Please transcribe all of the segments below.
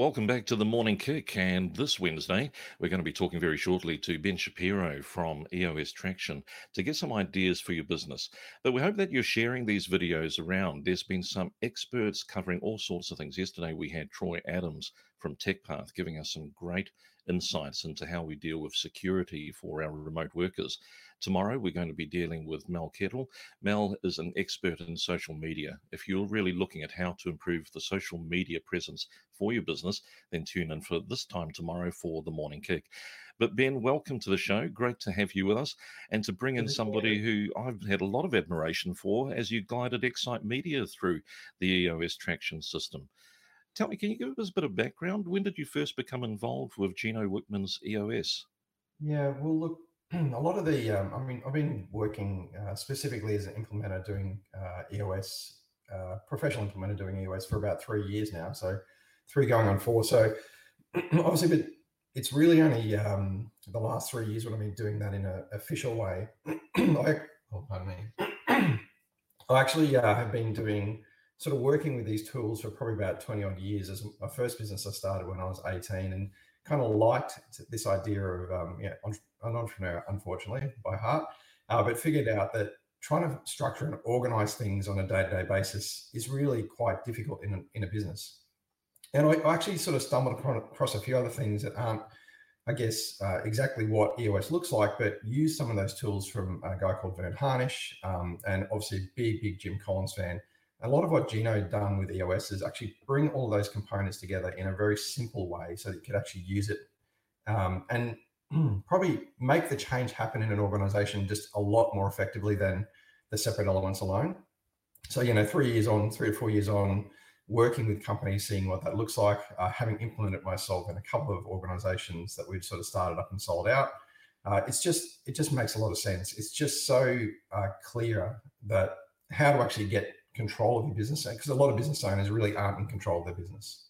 Welcome back to the Morning Kick. And this Wednesday, we're going to be talking very shortly to Ben Shapiro from EOS Traction to get some ideas for your business. But we hope that you're sharing these videos around. There's been some experts covering all sorts of things. Yesterday, we had Troy Adams from TechPath giving us some great insights into how we deal with security for our remote workers. Tomorrow, we're going to be dealing with Mel Kettle. Mel is an expert in social media. If you're really looking at how to improve the social media presence for your business, then tune in for this time tomorrow for the morning kick. But Ben, welcome to the show. Great to have you with us and to bring in somebody who I've had a lot of admiration for as you guided Excite Media through the EOS traction system. Tell me, can you give us a bit of background? When did you first become involved with Gino Wickman's EOS? Yeah, well, look, a lot of the, um, I mean, I've been working uh, specifically as an implementer doing uh, EOS, uh, professional implementer doing EOS for about three years now. So three going on four. So obviously, but it's really only um, the last three years when I've been doing that in an official way. I, oh, pardon me. I actually uh, have been doing sort of working with these tools for probably about 20 odd years. As my first business I started when I was 18 and kind of liked this idea of um, yeah, an entrepreneur, unfortunately, by heart, uh, but figured out that trying to structure and organize things on a day-to-day basis is really quite difficult in a, in a business. And I, I actually sort of stumbled across a few other things that aren't, I guess, uh, exactly what EOS looks like, but use some of those tools from a guy called Verne Harnish, um, and obviously big, big Jim Collins fan. A lot of what Gino done with EOS is actually bring all those components together in a very simple way so that you could actually use it um, and probably make the change happen in an organization just a lot more effectively than the separate elements alone. So, you know, three years on, three or four years on, working with companies, seeing what that looks like, uh, having implemented myself in a couple of organizations that we've sort of started up and sold out. Uh, it's just, it just makes a lot of sense. It's just so uh, clear that how to actually get control of your business because a lot of business owners really aren't in control of their business.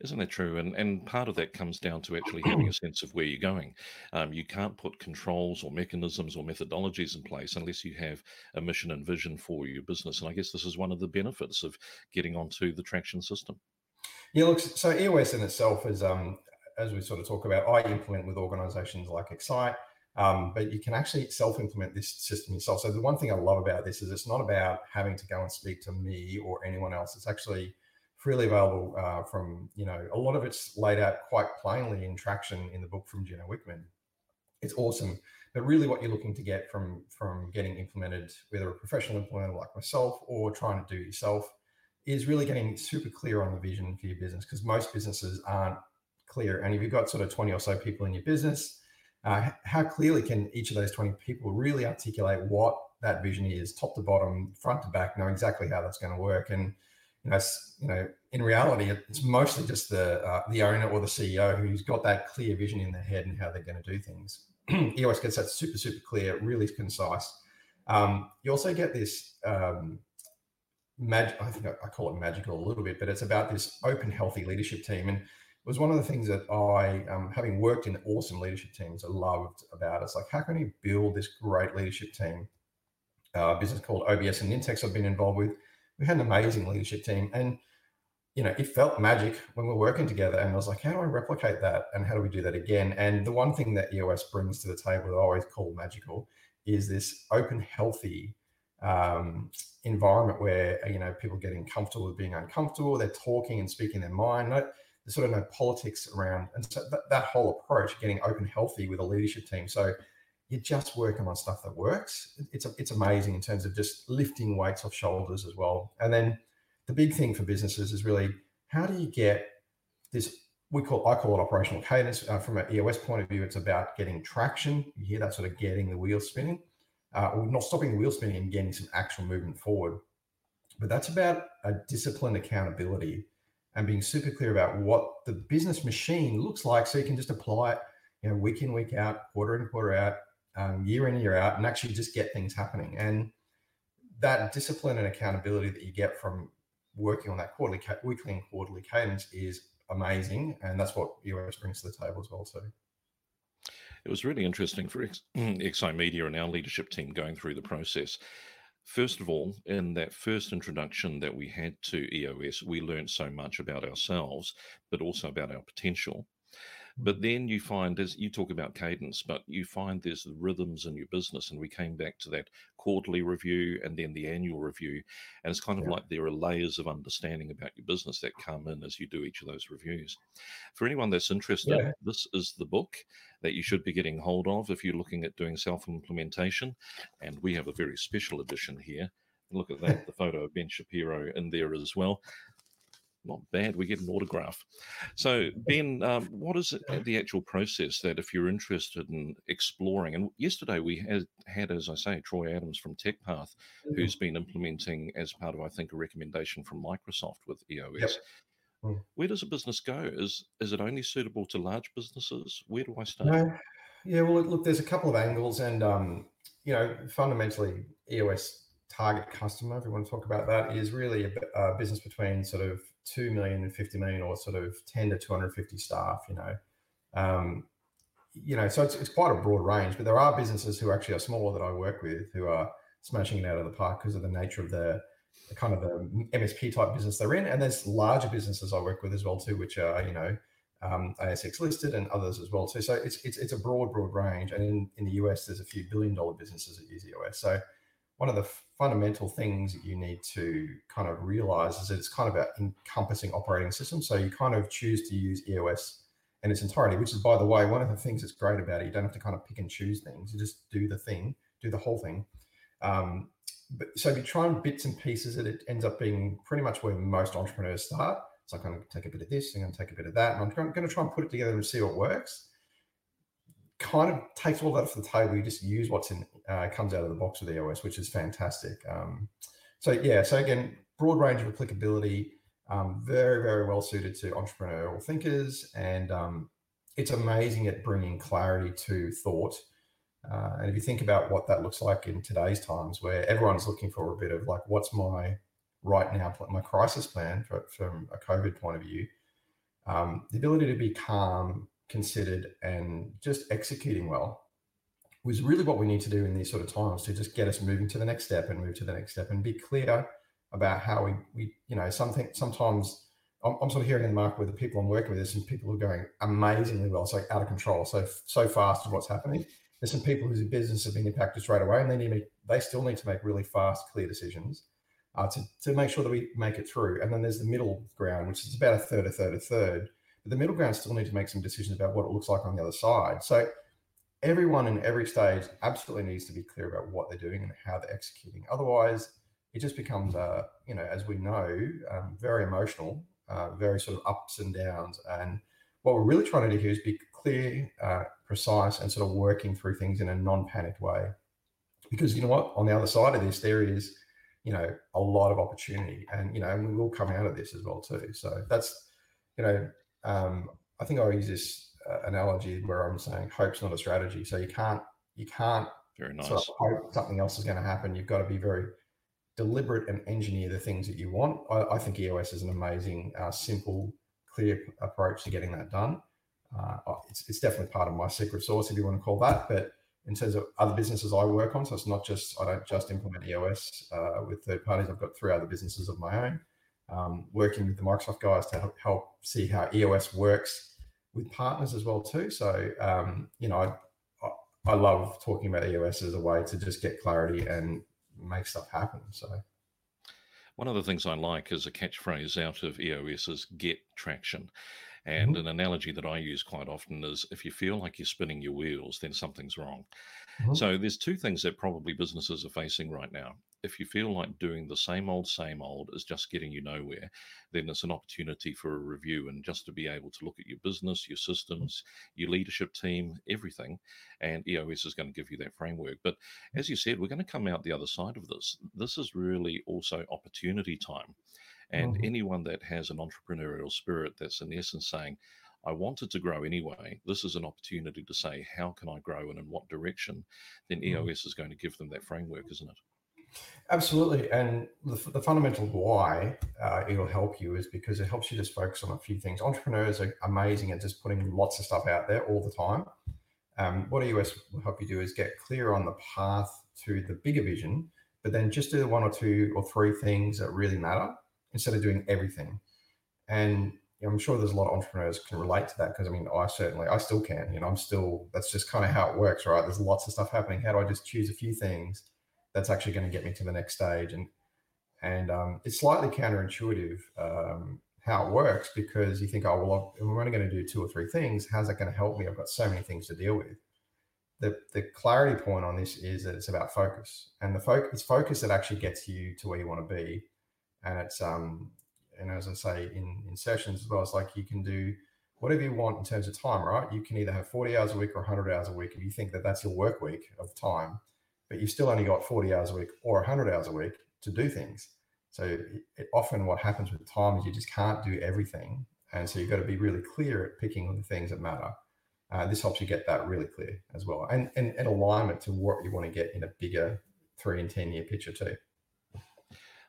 Isn't that true? And and part of that comes down to actually having a sense of where you're going. Um, you can't put controls or mechanisms or methodologies in place unless you have a mission and vision for your business. And I guess this is one of the benefits of getting onto the traction system. Yeah, look, so EOS in itself is, um, as we sort of talk about, I implement with organizations like Excite. Um, but you can actually self-implement this system yourself. So the one thing I love about this is it's not about having to go and speak to me or anyone else. It's actually freely available uh, from you know a lot of it's laid out quite plainly in traction in the book from Gino Wickman. It's awesome, but really what you're looking to get from from getting implemented, whether a professional implementer like myself or trying to do it yourself, is really getting super clear on the vision for your business because most businesses aren't clear. And if you've got sort of 20 or so people in your business uh, how clearly can each of those 20 people really articulate what that vision is, top to bottom, front to back, know exactly how that's going to work? And you know, you know, in reality, it's mostly just the uh, the owner or the CEO who's got that clear vision in their head and how they're going to do things. always gets that super super clear, really concise. Um, you also get this um, mag- I think I call it magical a little bit, but it's about this open, healthy leadership team and was one of the things that I, um, having worked in awesome leadership teams, I loved about it. It's like, how can you build this great leadership team? Uh, business called OBS and Nintex I've been involved with. We had an amazing leadership team. And, you know, it felt magic when we are working together. And I was like, how do I replicate that? And how do we do that again? And the one thing that EOS brings to the table that I always call magical is this open, healthy um, environment where, you know, people getting comfortable with being uncomfortable. They're talking and speaking their mind. There's sort of no politics around. And so that, that whole approach, getting open, healthy with a leadership team. So you're just working on stuff that works. It's it's amazing in terms of just lifting weights off shoulders as well. And then the big thing for businesses is really how do you get this? We call I call it operational cadence. Uh, from an EOS point of view, it's about getting traction. You hear that sort of getting the wheel spinning, uh, or not stopping the wheel spinning and getting some actual movement forward. But that's about a disciplined accountability and being super clear about what the business machine looks like, so you can just apply it, you know, week in, week out, quarter in, quarter out, um, year in, year out, and actually just get things happening. And that discipline and accountability that you get from working on that quarterly, weekly, and quarterly cadence is amazing, and that's what EOS brings to the table as well too. It was really interesting for Excite Media and our leadership team going through the process. First of all, in that first introduction that we had to EOS, we learned so much about ourselves, but also about our potential. But then you find, as you talk about cadence, but you find there's the rhythms in your business. And we came back to that quarterly review and then the annual review. And it's kind of yeah. like there are layers of understanding about your business that come in as you do each of those reviews. For anyone that's interested, yeah. this is the book that you should be getting hold of if you're looking at doing self implementation. And we have a very special edition here. Look at that, the photo of Ben Shapiro in there as well not bad. We get an autograph. So, Ben, um, what is the actual process that if you're interested in exploring? And yesterday we had, had as I say, Troy Adams from TechPath, mm-hmm. who's been implementing as part of, I think, a recommendation from Microsoft with EOS. Yep. Mm. Where does a business go? Is is it only suitable to large businesses? Where do I start? No. Yeah, well, look, there's a couple of angles, and um, you know, fundamentally, EOS target customer, if we want to talk about that, is really a, a business between sort of 2 million and 50 million or sort of 10 to 250 staff, you know. Um, you know, so it's, it's quite a broad range, but there are businesses who actually are smaller that I work with who are smashing it out of the park because of the nature of the, the kind of the MSP type business they're in. And there's larger businesses I work with as well too, which are, you know, um, ASX listed and others as well too. So it's, it's, it's a broad, broad range. And in, in the US, there's a few billion dollar businesses that use EOS. So one of the fundamental things that you need to kind of realize is that it's kind of an encompassing operating system. So you kind of choose to use EOS in its entirety, which is, by the way, one of the things that's great about it. You don't have to kind of pick and choose things. You just do the thing, do the whole thing. Um, but so if you try and bits and pieces, it, it ends up being pretty much where most entrepreneurs start. So I'm going to take a bit of this, I'm going to take a bit of that, and I'm going to try and put it together and see what works kind of takes all that off the table. You just use what's in uh, comes out of the box with EOS, which is fantastic. Um, so yeah, so again, broad range of applicability, um, very very well suited to entrepreneurial thinkers, and um, it's amazing at bringing clarity to thought. Uh, and if you think about what that looks like in today's times, where everyone's looking for a bit of like, what's my right now my crisis plan for, from a COVID point of view, um, the ability to be calm considered and just executing well was really what we need to do in these sort of times to just get us moving to the next step and move to the next step and be clear about how we, we you know, something sometimes I'm, I'm sort of hearing in the market with the people I'm working with, there's some people who are going amazingly well, so out of control, so so fast with what's happening. There's some people whose business have been impacted straight away, and they need to, they still need to make really fast, clear decisions uh, to to make sure that we make it through. And then there's the middle ground, which is about a third, a third, a third, the middle ground still need to make some decisions about what it looks like on the other side. So everyone in every stage absolutely needs to be clear about what they're doing and how they're executing. Otherwise, it just becomes, uh, you know, as we know, um, very emotional, uh, very sort of ups and downs. And what we're really trying to do here is be clear, uh, precise, and sort of working through things in a non-panicked way. Because you know what, on the other side of this, there is, you know, a lot of opportunity, and you know, and we will come out of this as well too. So that's, you know, um, I think I use this uh, analogy where I'm saying hope's not a strategy. So you can't you can't very nice. sort of hope something else is going to happen. You've got to be very deliberate and engineer the things that you want. I, I think EOS is an amazing, uh, simple, clear approach to getting that done. Uh, it's, it's definitely part of my secret sauce, if you want to call that. But in terms of other businesses I work on, so it's not just I don't just implement EOS uh, with third parties. I've got three other businesses of my own um, working with the Microsoft guys to help, help, see how EOS works with partners as well too. So um, you know, I, I love talking about EOS as a way to just get clarity and make stuff happen. So. One of the things I like is a catchphrase out of EOS is get traction. And mm-hmm. an analogy that I use quite often is if you feel like you're spinning your wheels, then something's wrong. Mm-hmm. So there's two things that probably businesses are facing right now. If you feel like doing the same old, same old is just getting you nowhere, then it's an opportunity for a review and just to be able to look at your business, your systems, your leadership team, everything. And EOS is going to give you that framework. But as you said, we're going to come out the other side of this. This is really also opportunity time. And mm-hmm. anyone that has an entrepreneurial spirit that's in essence saying, I wanted to grow anyway. This is an opportunity to say, how can I grow and in what direction? Then mm-hmm. EOS is going to give them that framework, isn't it? Absolutely. And the, the fundamental why uh, it'll help you is because it helps you just focus on a few things. Entrepreneurs are amazing at just putting lots of stuff out there all the time. Um, what EOS will help you do is get clear on the path to the bigger vision, but then just do the one or two or three things that really matter instead of doing everything. And I'm sure there's a lot of entrepreneurs can relate to that because I mean, I certainly, I still can. You know, I'm still. That's just kind of how it works, right? There's lots of stuff happening. How do I just choose a few things that's actually going to get me to the next stage? And and um, it's slightly counterintuitive um, how it works because you think, oh well, I'm only going to do two or three things. How's that going to help me? I've got so many things to deal with. The, the clarity point on this is that it's about focus, and the focus it's focus that actually gets you to where you want to be and it's um and as I say in in sessions as well, it's like you can do whatever you want in terms of time, right? You can either have 40 hours a week or 100 hours a week if you think that that's your work week of time, but you've still only got 40 hours a week or 100 hours a week to do things. So it, often what happens with time is you just can't do everything. And so you've got to be really clear at picking the things that matter. Uh, this helps you get that really clear as well and, and, and alignment to what you want to get in a bigger three and 10 year picture too.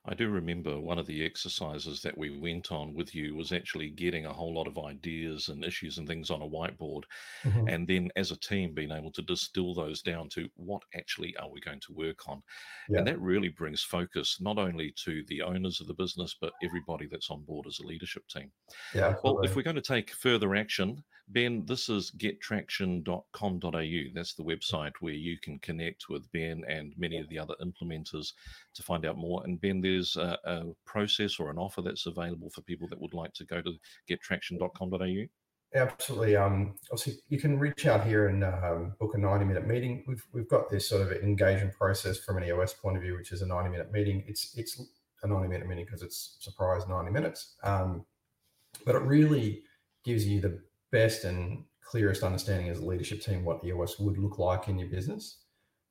I do remember one of the exercises that we went on with you was actually getting a whole lot of ideas and issues and things on a whiteboard. Mm-hmm. And then as a team, being able to distill those down to what actually are we going to work on. Yeah. And that really brings focus not only to the owners of the business, but everybody that's on board as a leadership team. Yeah. Well, if we're going to take further action, Ben, this is gettraction.com.au. That's the website where you can connect with Ben and many of the other implementers to find out more. And Ben, there's a, a process or an offer that's available for people that would like to go to gettraction.com.au. Absolutely. Um, obviously, you can reach out here and um, book a 90 minute meeting. We've, we've got this sort of engagement process from an EOS point of view, which is a 90 minute meeting. It's it's a 90 minute meeting because it's surprise 90 minutes. Um, but it really gives you the best and clearest understanding as a leadership team what EOS would look like in your business.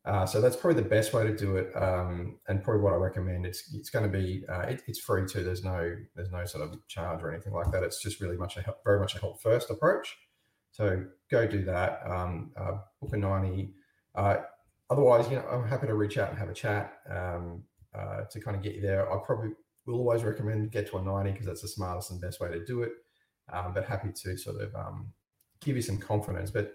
Uh, so that's probably the best way to do it, um, and probably what I recommend. It's it's going to be uh, it, it's free too. There's no there's no sort of charge or anything like that. It's just really much a help, very much a help first approach. So go do that. Um, uh, book a ninety. Uh, otherwise, you know, I'm happy to reach out and have a chat um, uh, to kind of get you there. I probably will always recommend get to a ninety because that's the smartest and best way to do it um, but happy to sort of um, give you some confidence. But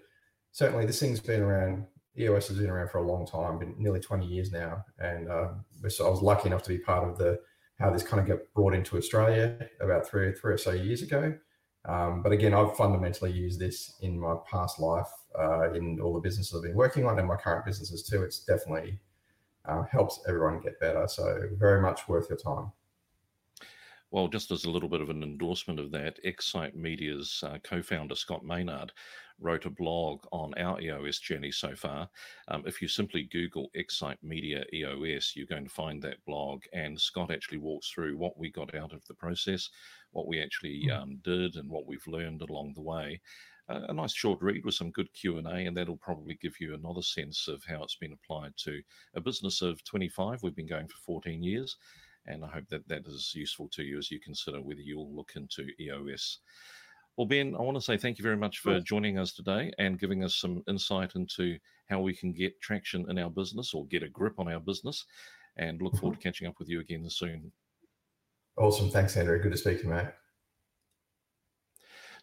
certainly, this thing's been around. EOS has been around for a long time, been nearly 20 years now, and um, so I was lucky enough to be part of the how this kind of got brought into Australia about three three or so years ago. Um, but again, I've fundamentally used this in my past life, uh, in all the businesses I've been working on, and my current businesses too. It's definitely uh, helps everyone get better. So very much worth your time. Well, just as a little bit of an endorsement of that, Excite Media's uh, co founder, Scott Maynard, wrote a blog on our EOS journey so far. Um, if you simply Google Excite Media EOS, you're going to find that blog. And Scott actually walks through what we got out of the process, what we actually hmm. um, did, and what we've learned along the way. Uh, a nice short read with some good Q and A, and that'll probably give you another sense of how it's been applied to a business of 25. We've been going for 14 years, and I hope that that is useful to you as you consider whether you'll look into EOS. Well, Ben, I want to say thank you very much for joining us today and giving us some insight into how we can get traction in our business or get a grip on our business. And look forward mm-hmm. to catching up with you again soon. Awesome. Thanks, Andrew. Good to speak to you, mate.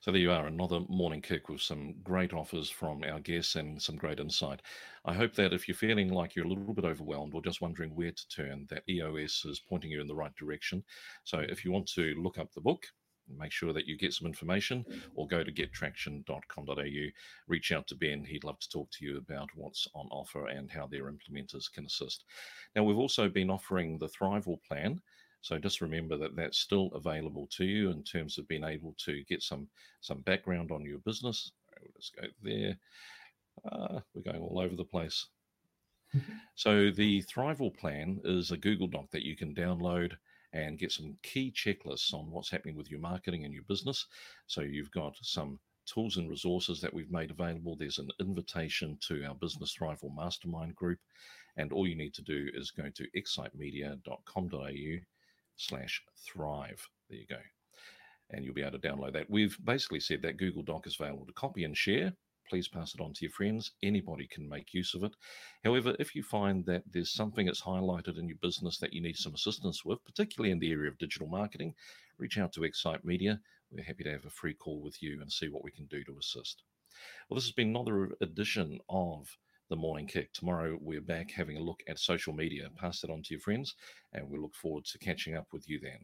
So there you are, another morning kick with some great offers from our guests and some great insight. I hope that if you're feeling like you're a little bit overwhelmed or just wondering where to turn, that EOS is pointing you in the right direction. So if you want to look up the book, make sure that you get some information or go to gettraction.com.au reach out to ben he'd love to talk to you about what's on offer and how their implementers can assist now we've also been offering the thrival plan So just remember that that's still available to you in terms of being able to get some some background on your business. Right, let's go there. Uh, we're going all over the place. So the Thrival plan is a Google Doc that you can download and get some key checklists on what's happening with your marketing and your business. So you've got some tools and resources that we've made available. There's an invitation to our Business Thrival Mastermind group. And all you need to do is go to excitemedia.com.au slash thrive. There you go. And you'll be able to download that. We've basically said that Google Doc is available to copy and share please pass it on to your friends. Anybody can make use of it. However, if you find that there's something that's highlighted in your business that you need some assistance with, particularly in the area of digital marketing, reach out to Excite Media. We're happy to have a free call with you and see what we can do to assist. Well, this has been another edition of the morning kick. Tomorrow we're back having a look at social media. Pass that on to your friends, and we look forward to catching up with you then.